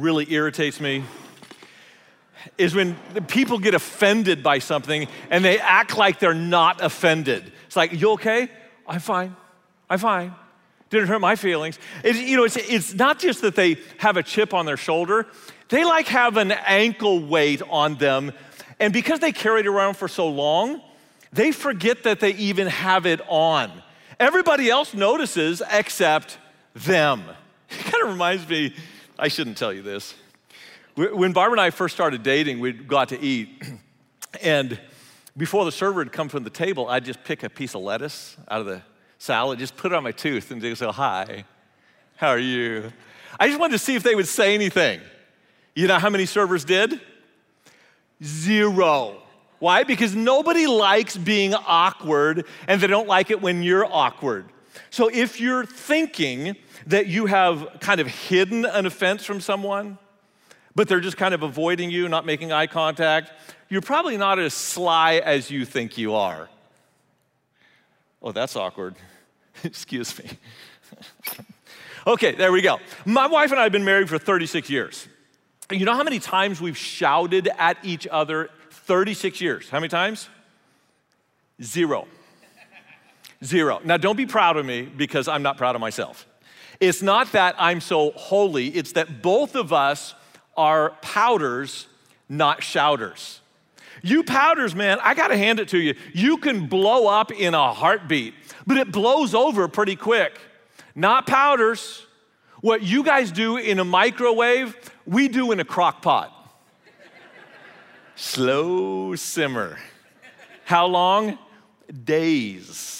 really irritates me? Is when people get offended by something and they act like they're not offended. It's like, you okay? I'm fine. I'm fine. Didn't hurt my feelings. It, you know, it's, it's not just that they have a chip on their shoulder, they like have an ankle weight on them. And because they carry it around for so long, they forget that they even have it on. Everybody else notices except them. It kind of reminds me, I shouldn't tell you this. When Barbara and I first started dating, we got to eat. And before the server would come from the table, I'd just pick a piece of lettuce out of the salad, just put it on my tooth, and just go, Hi, how are you? I just wanted to see if they would say anything. You know how many servers did? Zero. Why? Because nobody likes being awkward and they don't like it when you're awkward. So if you're thinking that you have kind of hidden an offense from someone, but they're just kind of avoiding you, not making eye contact, you're probably not as sly as you think you are. Oh, that's awkward. Excuse me. okay, there we go. My wife and I have been married for 36 years. You know how many times we've shouted at each other 36 years. How many times? Zero. Zero. Now, don't be proud of me because I'm not proud of myself. It's not that I'm so holy, it's that both of us are pouters, not shouters. You powders, man, I gotta hand it to you. You can blow up in a heartbeat, but it blows over pretty quick. Not powders. What you guys do in a microwave, we do in a crock pot. Slow simmer. How long? Days.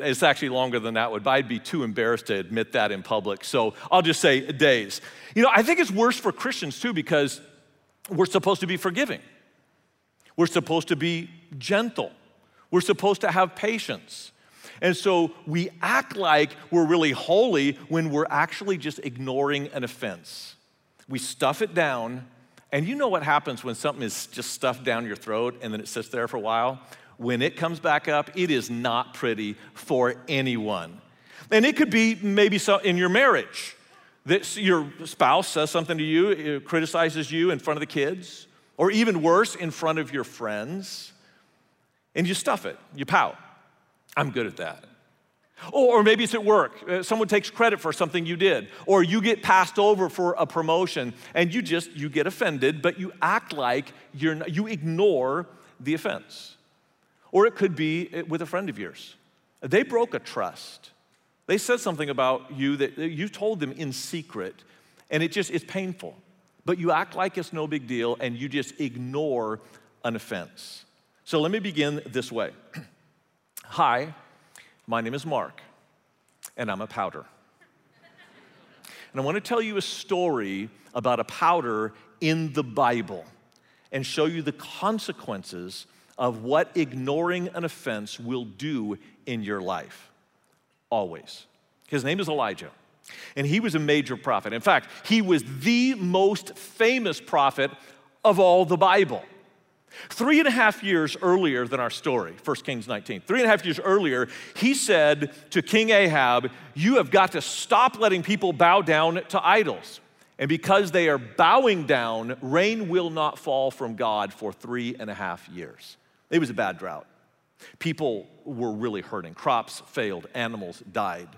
It's actually longer than that would, but I'd be too embarrassed to admit that in public. So I'll just say days. You know, I think it's worse for Christians too because we're supposed to be forgiving. We're supposed to be gentle. We're supposed to have patience. And so we act like we're really holy when we're actually just ignoring an offense. We stuff it down and you know what happens when something is just stuffed down your throat and then it sits there for a while? When it comes back up, it is not pretty for anyone. And it could be maybe so in your marriage that your spouse says something to you, criticizes you in front of the kids, or even worse, in front of your friends, and you stuff it, you pout. I'm good at that. Or maybe it's at work. Uh, someone takes credit for something you did. Or you get passed over for a promotion and you just, you get offended, but you act like you're, you ignore the offense. Or it could be uh, with a friend of yours. They broke a trust. They said something about you that you told them in secret and it just, it's painful. But you act like it's no big deal and you just ignore an offense. So let me begin this way. Hi, my name is Mark, and I'm a pouter. and I want to tell you a story about a pouter in the Bible and show you the consequences of what ignoring an offense will do in your life. Always. His name is Elijah. And he was a major prophet. In fact, he was the most famous prophet of all the Bible. Three and a half years earlier than our story, 1 Kings 19, three and a half years earlier, he said to King Ahab, You have got to stop letting people bow down to idols. And because they are bowing down, rain will not fall from God for three and a half years. It was a bad drought. People were really hurting. Crops failed, animals died.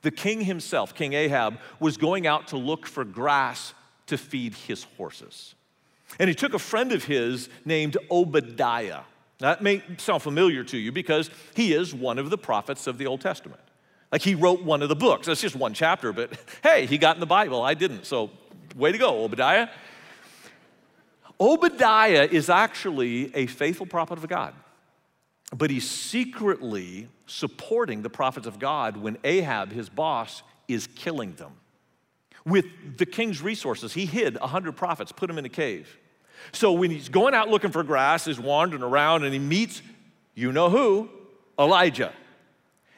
The king himself, King Ahab, was going out to look for grass to feed his horses. And he took a friend of his named Obadiah. That may sound familiar to you because he is one of the prophets of the Old Testament. Like he wrote one of the books. That's just one chapter, but hey, he got in the Bible. I didn't. So, way to go, Obadiah. Obadiah is actually a faithful prophet of God, but he's secretly supporting the prophets of God when Ahab, his boss, is killing them. With the king's resources, he hid 100 prophets, put them in a cave. So when he's going out looking for grass, he's wandering around and he meets, you know who? Elijah.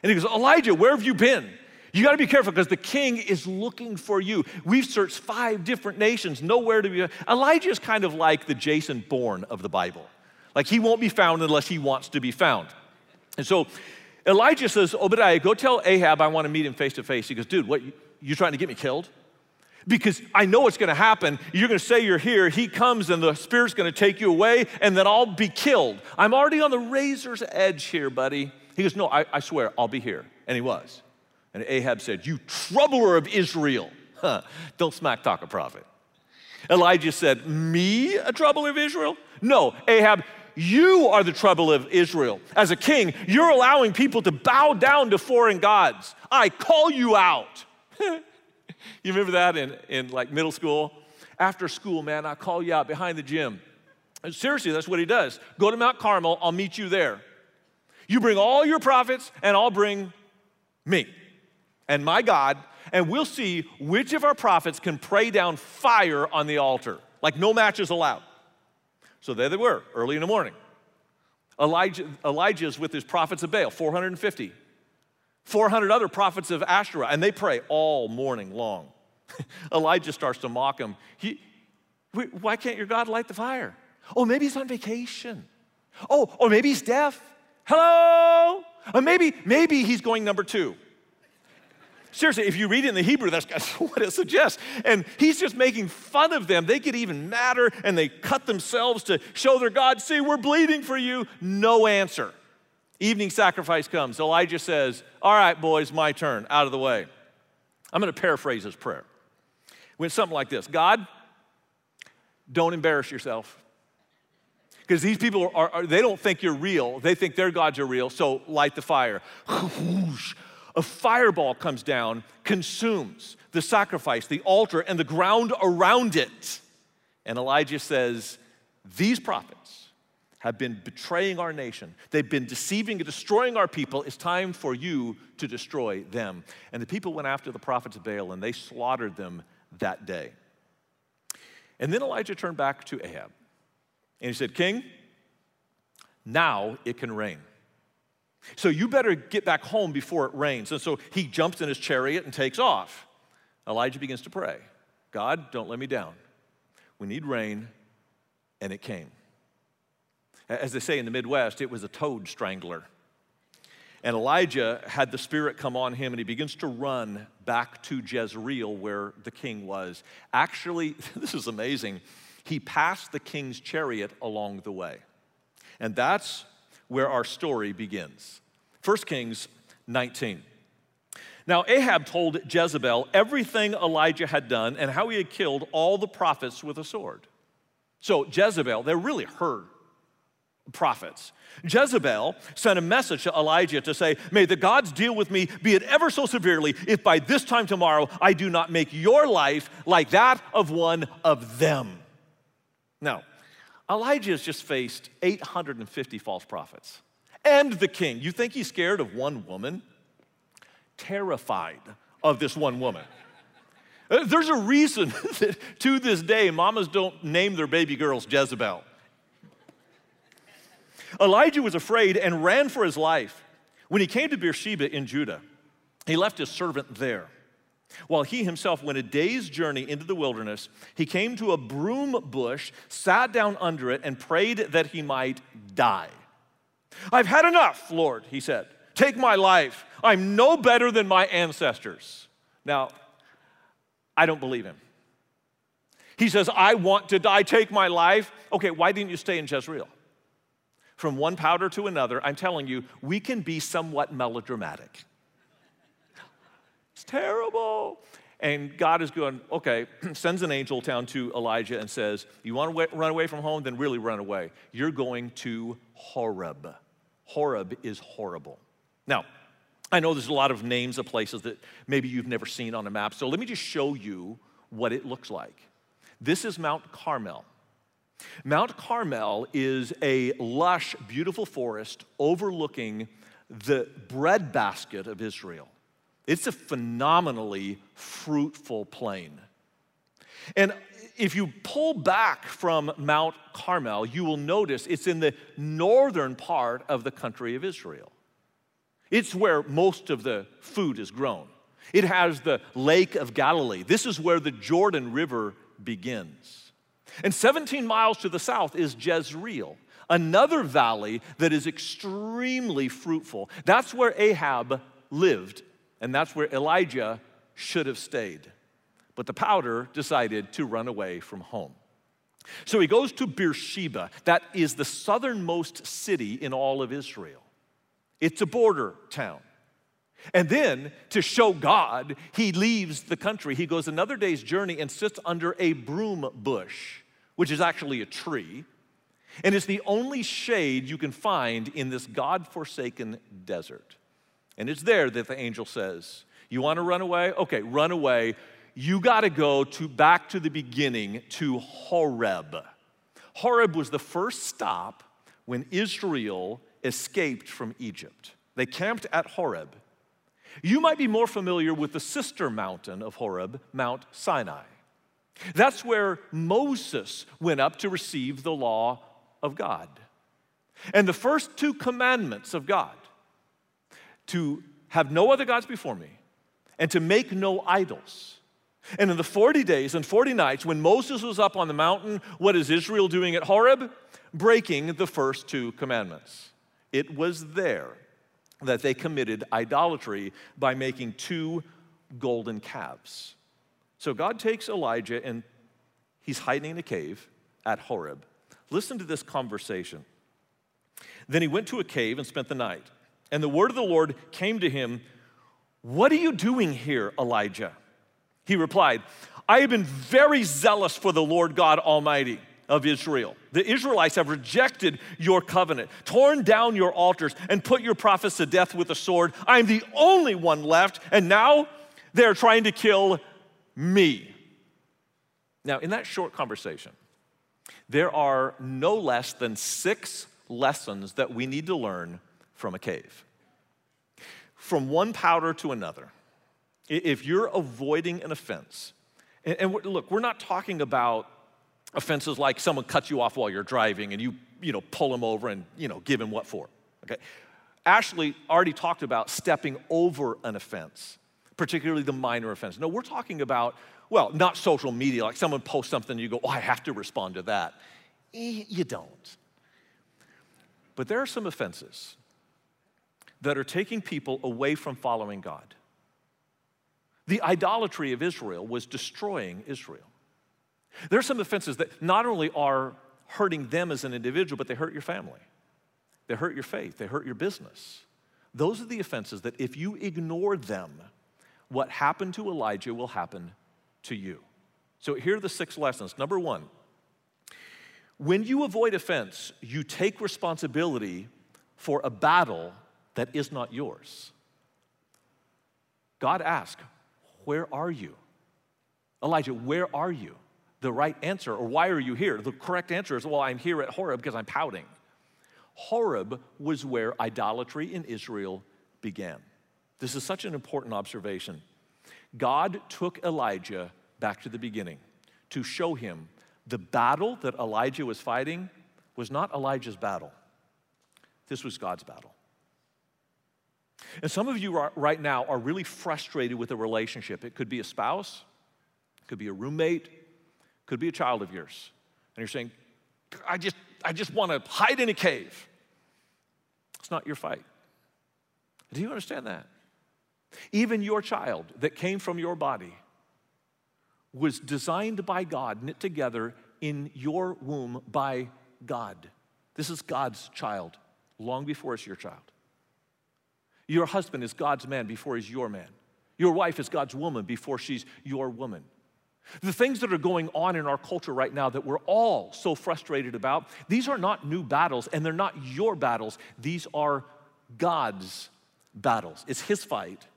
And he goes, Elijah, where have you been? You got to be careful because the king is looking for you. We've searched five different nations, nowhere to be. Elijah is kind of like the Jason Bourne of the Bible. Like he won't be found unless he wants to be found. And so Elijah says, Obadiah, go tell Ahab I want to meet him face to face. He goes, dude, what, you trying to get me killed? because I know what's going to happen. You're going to say you're here. He comes and the Spirit's going to take you away, and then I'll be killed. I'm already on the razor's edge here, buddy. He goes, No, I, I swear, I'll be here. And he was. And Ahab said, You troubler of Israel. Huh, don't smack talk a prophet. Elijah said, Me, a trouble of Israel? No, Ahab, you are the trouble of Israel. As a king, you're allowing people to bow down to foreign gods. I call you out. You remember that in, in like middle school? After school, man, I call you out behind the gym. And seriously, that's what he does. Go to Mount Carmel, I'll meet you there. You bring all your prophets, and I'll bring me and my God, and we'll see which of our prophets can pray down fire on the altar. Like no matches allowed. So there they were, early in the morning. Elijah, Elijah's with his prophets of Baal, 450. 400 other prophets of Asherah, and they pray all morning long. Elijah starts to mock him. He, why can't your God light the fire? Oh, maybe he's on vacation. Oh, or maybe he's deaf. Hello? Or maybe, maybe he's going number two. Seriously, if you read it in the Hebrew, that's, what it suggests. And he's just making fun of them. They get even madder and they cut themselves to show their God, see, we're bleeding for you. No answer. Evening sacrifice comes. Elijah says, All right, boys, my turn, out of the way. I'm going to paraphrase his prayer. Went something like this God, don't embarrass yourself. Because these people are, are, they don't think you're real. They think their gods are real, so light the fire. A fireball comes down, consumes the sacrifice, the altar, and the ground around it. And Elijah says, These prophets, have been betraying our nation. They've been deceiving and destroying our people. It's time for you to destroy them. And the people went after the prophets of Baal and they slaughtered them that day. And then Elijah turned back to Ahab and he said, King, now it can rain. So you better get back home before it rains. And so he jumps in his chariot and takes off. Elijah begins to pray God, don't let me down. We need rain, and it came. As they say in the Midwest, it was a toad strangler. And Elijah had the Spirit come on him, and he begins to run back to Jezreel where the king was. Actually, this is amazing. He passed the king's chariot along the way. And that's where our story begins. 1 Kings 19. Now, Ahab told Jezebel everything Elijah had done and how he had killed all the prophets with a sword. So, Jezebel, they're really her prophets. Jezebel sent a message to Elijah to say, May the gods deal with me, be it ever so severely, if by this time tomorrow I do not make your life like that of one of them. Now, Elijah has just faced 850 false prophets and the king. You think he's scared of one woman? Terrified of this one woman. Uh, there's a reason that to this day, mamas don't name their baby girls Jezebel. Elijah was afraid and ran for his life. When he came to Beersheba in Judah, he left his servant there. While he himself went a day's journey into the wilderness, he came to a broom bush, sat down under it, and prayed that he might die. I've had enough, Lord, he said. Take my life. I'm no better than my ancestors. Now, I don't believe him. He says, I want to die. Take my life. Okay, why didn't you stay in Jezreel? from one pouter to another, I'm telling you, we can be somewhat melodramatic. Terrible. And God is going, okay, sends an angel down to Elijah and says, You want to run away from home? Then really run away. You're going to Horeb. Horeb is horrible. Now, I know there's a lot of names of places that maybe you've never seen on a map, so let me just show you what it looks like. This is Mount Carmel. Mount Carmel is a lush, beautiful forest overlooking the breadbasket of Israel. It's a phenomenally fruitful plain. And if you pull back from Mount Carmel, you will notice it's in the northern part of the country of Israel. It's where most of the food is grown. It has the Lake of Galilee. This is where the Jordan River begins. And 17 miles to the south is Jezreel, another valley that is extremely fruitful. That's where Ahab lived, and that's where Elijah should have stayed. but the pouter decided to run away from home. So he goes to Beersheba, that is the southernmost city in all of Israel. It's a border town. And then to show God, he leaves the country. He goes another day's journey and sits under a broom bush, which is actually a tree. And it's the only shade you can find in this God forsaken desert. And it's there that the angel says, You want to run away? Okay, run away. You got to go to back to the beginning to Horeb. Horeb was the first stop when Israel escaped from Egypt. They camped at Horeb. You might be more familiar with the sister mountain of Horeb, Mount Sinai. That's where Moses went up to receive the law of God. And the first two commandments of God to have no other gods before me and to make no idols. And in the 40 days and 40 nights, when Moses was up on the mountain, what is Israel doing at Horeb? Breaking the first two commandments. It was there that they committed idolatry by making two golden calves. So God takes Elijah and he's hiding in a cave at Horeb. Listen to this conversation. Then he went to a cave and spent the night. And the word of the Lord came to him What are you doing here, Elijah? He replied, I have been very zealous for the Lord God Almighty of Israel. The Israelites have rejected your covenant, torn down your altars, and put your prophets to death with a sword. I am the only one left, and now they're trying to kill me. Now, in that short conversation, there are no less than six lessons that we need to learn from a cave. From one pouter to another, if you're avoiding an offense, and, look, we're not talking about offenses like someone cuts you off while you're driving and you, you know, pull them over and, you know, give him what for, okay? Ashley already talked about stepping over an offense, particularly the minor offense. No, we're talking about, well, not social media, like someone posts something and you go, oh, I have to respond to that. Eh, you don't. But there are some offenses that are taking people away from following God. The idolatry of Israel was destroying Israel. There are some offenses that not only are hurting them as an individual, but they hurt your family. They hurt your faith. They hurt your business. Those are the offenses that if you ignore them, what happened to Elijah will happen to you. So here are the six lessons. Number one, when you avoid offense, you take responsibility for a battle that is not yours. God asked, Where are you? Elijah, where are you? the right answer, or why are you here? The correct answer is, well, I'm here at Horeb because I'm pouting. Horeb was where idolatry in Israel began. This is such an important observation. God took Elijah back to the beginning to show him the battle that Elijah was fighting was not Elijah's battle, this was God's battle. And some of you right now are really frustrated with a relationship. It could be a spouse, it could be a roommate, could be a child of yours. And you're saying, I just, I just want to hide in a cave. It's not your fight. Do you understand that? Even your child that came from your body was designed by God, knit together in your womb by God. This is God's child long before it's your child. Your husband is God's man before he's your man. Your wife is God's woman before she's your woman. The things that are going on in our culture right now that we're all so frustrated about, these are not new battles and they're not your battles. These are God's battles. It's His fight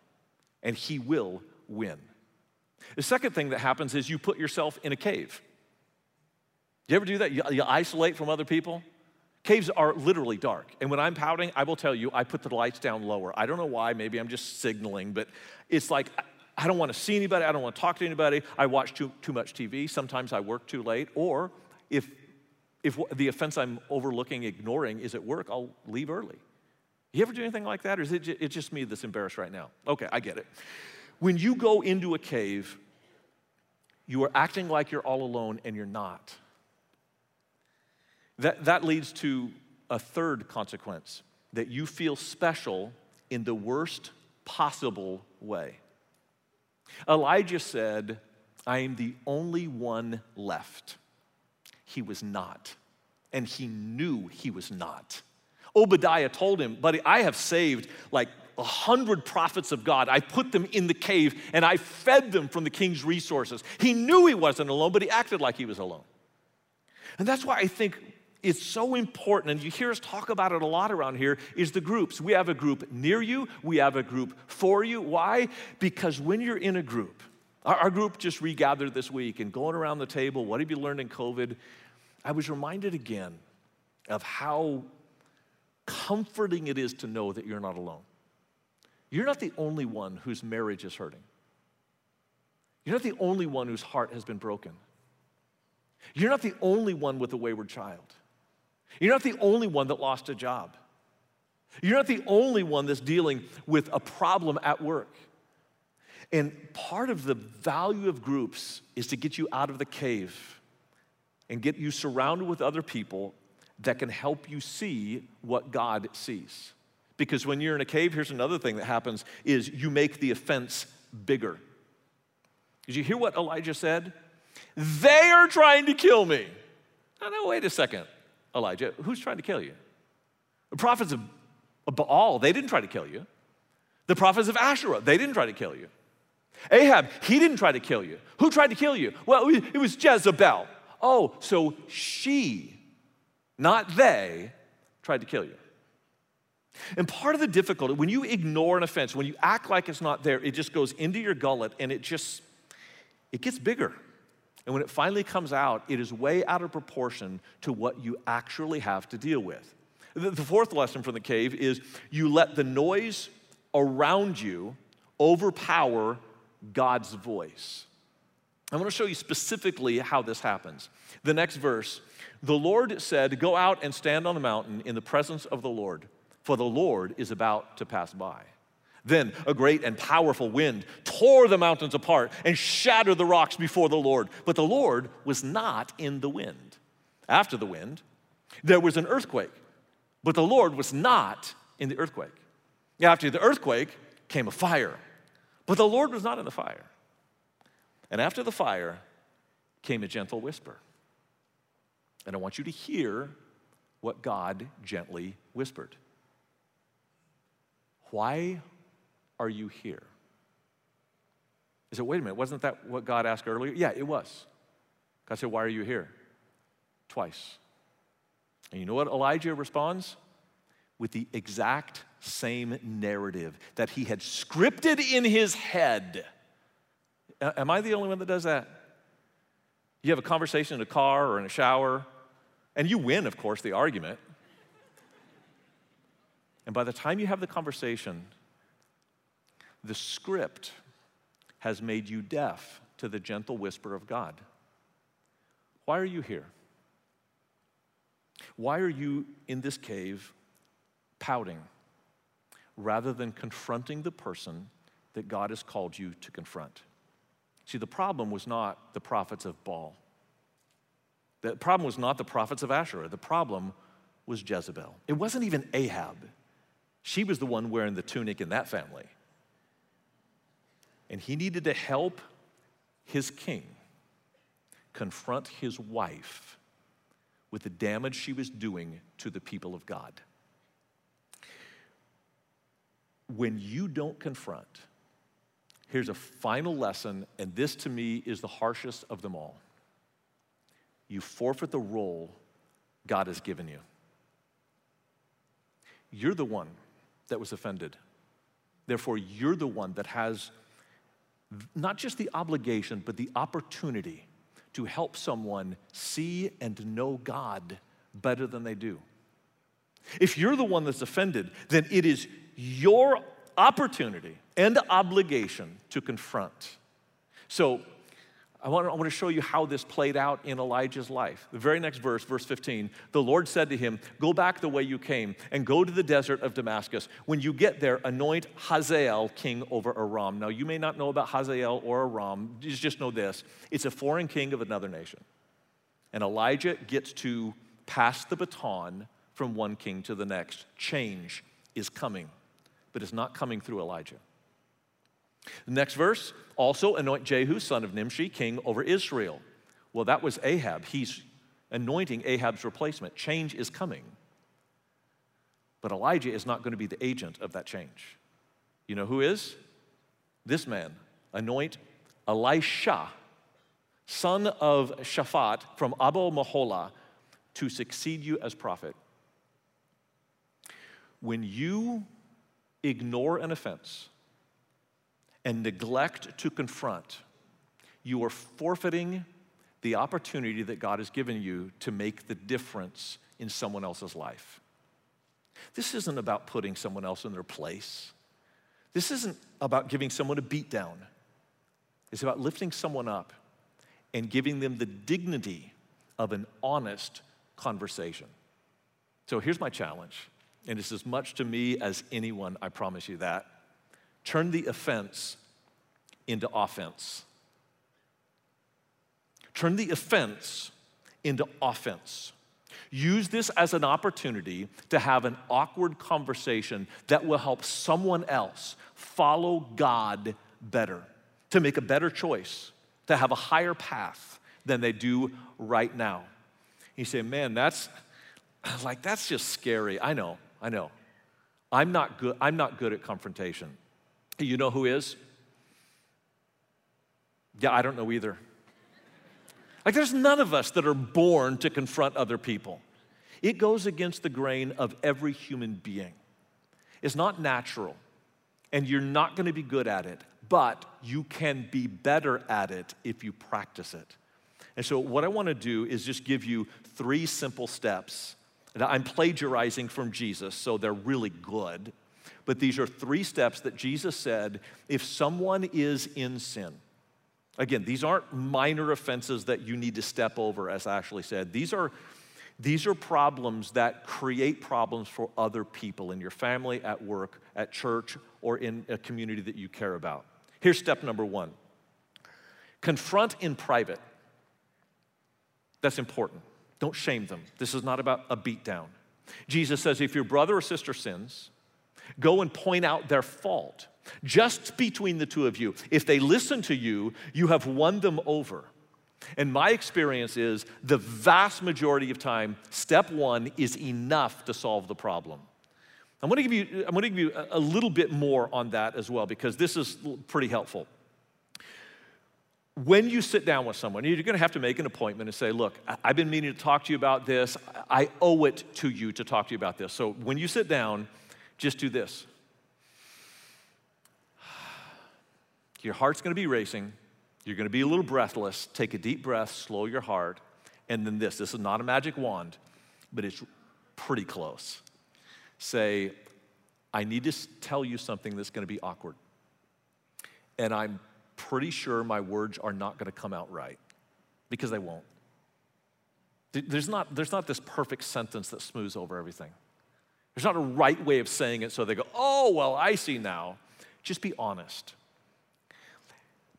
and He will win. The second thing that happens is you put yourself in a cave. You ever do that? You, you isolate from other people? Caves are literally dark. And when I'm pouting, I will tell you, I put the lights down lower. I don't know why, maybe I'm just signaling, but it's like I don't want to see anybody. I don't want to talk to anybody. I watch too, too much TV. Sometimes I work too late. Or if, if the offense I'm overlooking, ignoring is at work, I'll leave early. You ever do anything like that? Or is it it's just me that's embarrassed right now? Okay, I get it. When you go into a cave, you are acting like you're all alone and you're not. That, that leads to a third consequence that you feel special in the worst possible way. Elijah said, I am the only one left. He was not, and he knew he was not. Obadiah told him, Buddy, I have saved like a hundred prophets of God. I put them in the cave and I fed them from the king's resources. He knew he wasn't alone, but he acted like he was alone. And that's why I think it's so important, and you hear us talk about it a lot around here, is the groups. We have a group near you, we have a group for you. Why? Because when you're in a group, our, our group just regathered this week and going around the table, what have you learned in COVID? I was reminded again of how comforting it is to know that you're not alone. You're not the only one whose marriage is hurting. You're not the only one whose heart has been broken. You're not the only one with a wayward child. You're not the only one that lost a job. You're not the only one that's dealing with a problem at work. And part of the value of groups is to get you out of the cave and get you surrounded with other people that can help you see what God sees. Because when you're in a cave, here's another thing that happens is you make the offense bigger. Did you hear what Elijah said? They are trying to kill me. Now, no, wait a second, Elijah. Who's trying to kill you? The prophets of Baal, they didn't try to kill you. The prophets of Asherah, they didn't try to kill you. Ahab, he didn't try to kill you. Who tried to kill you? Well, it was Jezebel. Oh, so she, not they, tried to kill you. And part of the difficulty, when you ignore an offense, when you act like it's not there, it just goes into your gullet and it just, it gets bigger. And when it finally comes out, it is way out of proportion to what you actually have to deal with. The, fourth lesson from the cave is you let the noise around you overpower God's voice. I want to show you specifically how this happens. The next verse the Lord said, Go out and stand on the mountain in the presence of the Lord, for the Lord is about to pass by. Then a great and powerful wind tore the mountains apart and shattered the rocks before the Lord. But the Lord was not in the wind. After the wind, there was an earthquake, but the Lord was not in the earthquake. After the earthquake came a fire, but the Lord was not in the fire. And after the fire came a gentle whisper. And I want you to hear what God gently whispered. Why are you here? He said, wait a minute, wasn't that what God asked earlier? Yeah, it was. God said, Why are you here? Twice. And you know what Elijah responds? With the exact same narrative that he had scripted in his head. Am I the only one that does that? You have a conversation in a car or in a shower, and you win, of course, the argument. And by the time you have the conversation, the script has made you deaf to the gentle whisper of God. Why are you here? Why are you in this cave pouting rather than confronting the person that God has called you to confront? See, the problem was not the prophets of Baal. The problem was not the prophets of Asherah. The problem was Jezebel. It wasn't even Ahab. She was the one wearing the tunic in that family and he needed to help his king confront his wife with the damage she was doing to the people of God. When you don't confront, here's a final lesson, and this to me is the harshest of them all. You forfeit the role God has given you. You're the one that was offended. Therefore, you're the one that has not just the obligation, but the opportunity to help someone see and know God better than they do. If you're the one that's offended, then it is your opportunity and obligation to confront. So, I want, to, I want to show you how this played out in Elijah's life. The very next verse, verse 15, the Lord said to him, Go back the way you came and go to the desert of Damascus. When you get there, anoint Hazael king over Aram. Now, you may not know about Hazael or Aram, just know this it's a foreign king of another nation. And Elijah gets to pass the baton from one king to the next. Change is coming, but it's not coming through Elijah. The next verse also anoint Jehu, son of Nimshi, king over Israel. Well, that was Ahab. He's anointing Ahab's replacement. Change is coming. But Elijah is not going to be the agent of that change. You know who is? This man. Anoint Elisha, son of Shaphat from Abel Meholah, to succeed you as prophet. When you ignore an offense and neglect to confront, you are forfeiting the opportunity that God has given you to make the difference in someone else's life. This isn't about putting someone else in their place. This isn't about giving someone a beat down. It's about lifting someone up and giving them the dignity of an honest conversation. So here's my challenge, and it's as much to me as anyone, I promise you that. Turn the offense into offense. Turn the offense into offense. Use this as an opportunity to have an awkward conversation that will help someone else follow God better, to make a better choice, to have a higher path than they do right now. You say, man, that's like that's just scary. I know, I know. I'm not good, I'm not good at confrontation. You know who is? Yeah, I don't know either. Like, there's none of us that are born to confront other people. It goes against the grain of every human being. It's not natural, and you're not going to be good at it, but you can be better at it if you practice it. And so, what I want to do is just give you three simple steps. I'm plagiarizing from Jesus, so they're really good. But these are three steps that Jesus said if someone is in sin, Again, these aren't minor offenses that you need to step over, as Ashley said. These are, these are problems that create problems for other people in your family, at work, at church, or in a community that you care about. Here's step number one confront in private. That's important. Don't shame them. This is not about a beatdown. Jesus says if your brother or sister sins, go and point out their fault just between the two of you. If they listen to you, you have won them over. And my experience is the vast majority of time, step one is enough to solve the problem. I'm gonna give you, I'm gonna give you a little bit more on that as well because this is pretty helpful. When you sit down with someone, you're gonna have to make an appointment and say, Look, I've been meaning to talk to you about this. I owe it to you to talk to you about this. So when you sit down, just do this Your heart's gonna be racing. You're gonna be a little breathless. Take a deep breath, slow your heart. And then this this is not a magic wand, but it's pretty close. Say, I need to tell you something that's gonna be awkward. And I'm pretty sure my words are not gonna come out right because they won't. There's not, there's not this perfect sentence that smooths over everything. There's not a right way of saying it so they go, oh, well, I see now. Just be honest.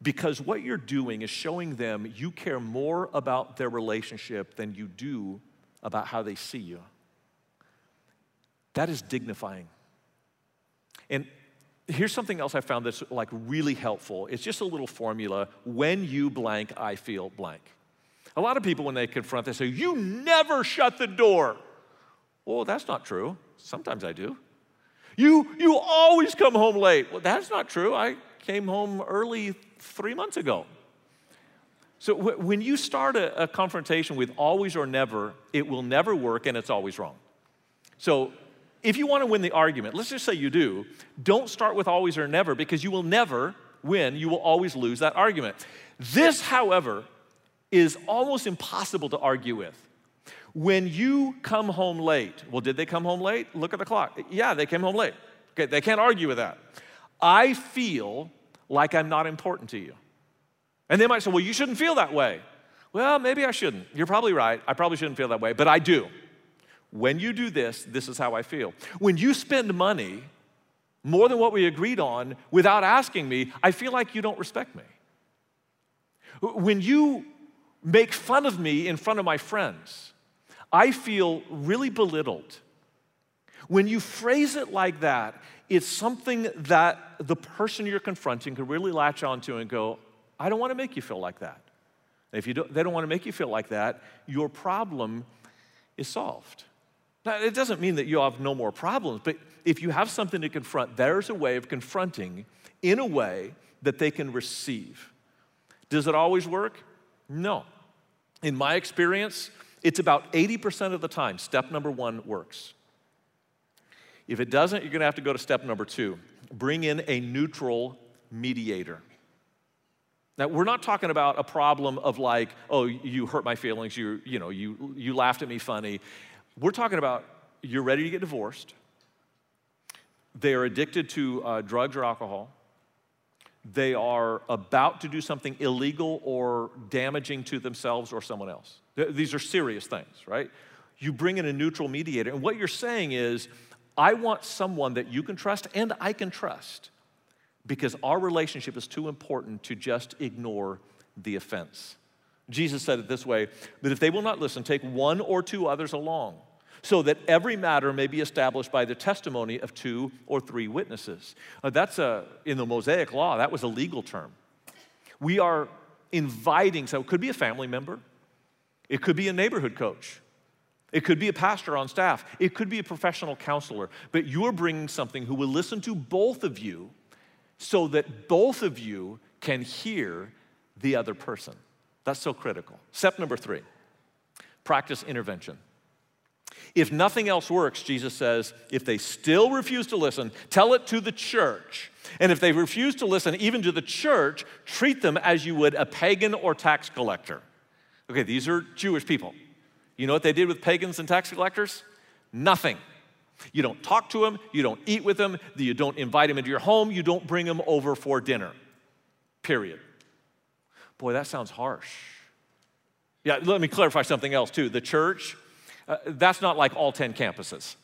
Because what you're doing is showing them you care more about their relationship than you do about how they see you. That is dignifying. And here's something else I found that's like really helpful. It's just a little formula. When you blank, I feel blank. A lot of people, when they confront, they say, You never shut the door. Well, that's not true. Sometimes I do. You, you always come home late. Well, that's not true. I came home early three months ago. So when you start a, a confrontation with always or never, it will never work and it's always wrong. So if you want to win the argument, let's just say you do, don't start with always or never because you will never win. You will always lose that argument. This, however, is almost impossible to argue with. When you come home late, well, did they come home late? Look at the clock. Yeah, they came home late. Okay, they can't argue with that. I feel like I'm not important to you. And they might say, well, you shouldn't feel that way. Well, maybe I shouldn't. You're probably right. I probably shouldn't feel that way, but I do. When you do this, this is how I feel. When you spend money more than what we agreed on without asking me, I feel like you don't respect me. When you make fun of me in front of my friends, I feel really belittled. When you phrase it like that, it's something that the person you're confronting can really latch onto and go, I don't want to make you feel like that. If you don't, they don't want to make you feel like that, your problem is solved. Now, it doesn't mean that you have no more problems, but if you have something to confront, there's a way of confronting in a way that they can receive. Does it always work? No. In my experience, it's about 80% of the time, step number one works. If it doesn't, you're gonna have to go to step number two bring in a neutral mediator. Now, we're not talking about a problem of like, oh, you hurt my feelings, you, you know, you, you laughed at me funny. We're talking about you're ready to get divorced. They are addicted to uh, drugs or alcohol. They are about to do something illegal or damaging to themselves or someone else. These are serious things, right? You bring in a neutral mediator, and what you're saying is, I want someone that you can trust and I can trust because our relationship is too important to just ignore the offense. Jesus said it this way that if they will not listen, take one or two others along, so that every matter may be established by the testimony of two or three witnesses. Uh, that's a, in the Mosaic law, that was a legal term. We are inviting, so it could be a family member, it could be a neighborhood coach, it could be a pastor on staff, it could be a professional counselor, but you're bringing something who will listen to both of you so that both of you can hear the other person. That's so critical. Step number three practice intervention. If nothing else works, Jesus says, if they still refuse to listen, tell it to the church. And if they refuse to listen, even to the church, treat them as you would a pagan or tax collector. Okay, these are Jewish people. You know what they did with pagans and tax collectors? Nothing. You don't talk to them, you don't eat with them, you don't invite them into your home, you don't bring them over for dinner. Period. Boy, that sounds harsh. Yeah, let me clarify something else too. The church, uh, that's not like all 10 campuses,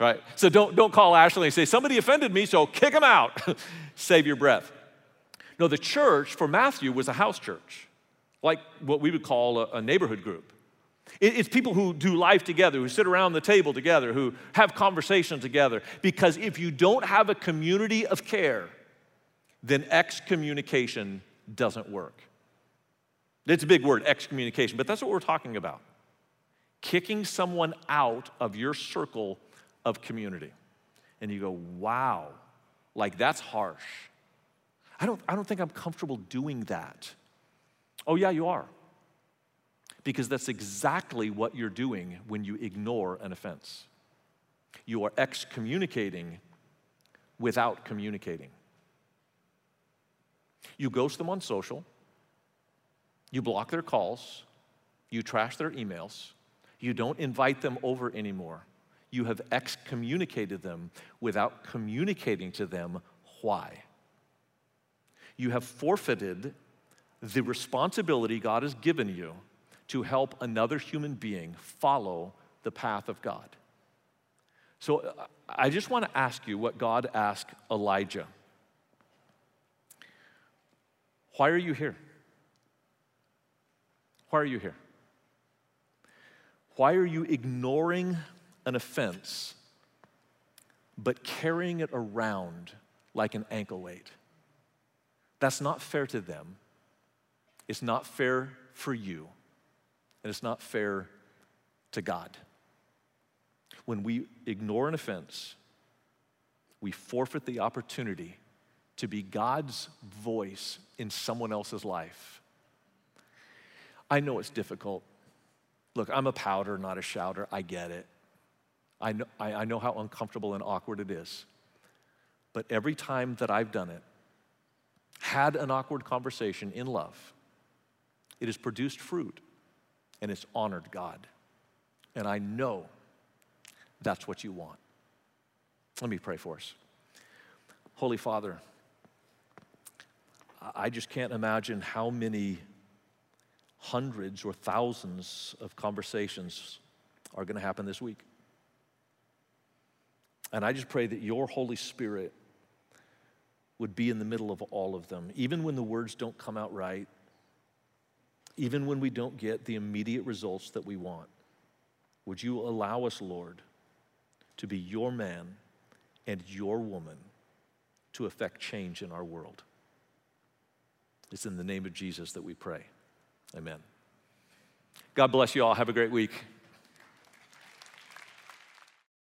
right? So don't, don't call Ashley and say, somebody offended me, so kick them out. Save your breath. No, the church for Matthew was a house church, like what we would call a, a neighborhood group. It's people who do life together, who sit around the table together, who have conversations together. Because if you don't have a community of care, then excommunication doesn't work. It's a big word, excommunication, but that's what we're talking about. Kicking someone out of your circle of community. And you go, wow, like that's harsh. I don't, I don't think I'm comfortable doing that. Oh, yeah, you are because that's exactly what you're doing when you ignore an offense. You are excommunicating without communicating. You ghost them on social, you block their calls, you trash their emails, you don't invite them over anymore. You have excommunicated them without communicating to them why. You have forfeited the responsibility God has given you to help another human being follow the path of God. So uh, I just want to ask you what God asked Elijah. Why are you here? Why are you here? Why are you ignoring an offense but carrying it around like an ankle weight? That's not fair to them. It's not fair for you and it's not fair to God. When we ignore an offense, we forfeit the opportunity to be God's voice in someone else's life. I know it's difficult. Look, I'm a pouter, not a shouter. I get it. I know, I, I know how uncomfortable and awkward it is. But every time that I've done it, had an awkward conversation in love, it has produced fruit and it's honored God. And I know that's what you want. Let me pray for us. Holy Father, I just can't imagine how many hundreds or thousands of conversations are going to happen this week. And I just pray that your Holy Spirit would be in the middle of all of them, even when the words don't come out right, even when we don't get the immediate results that we want. Would you allow us, Lord, to be your man and your woman to affect change in our world. It's in the name of Jesus that we pray. Amen. God bless you all. Have a great week.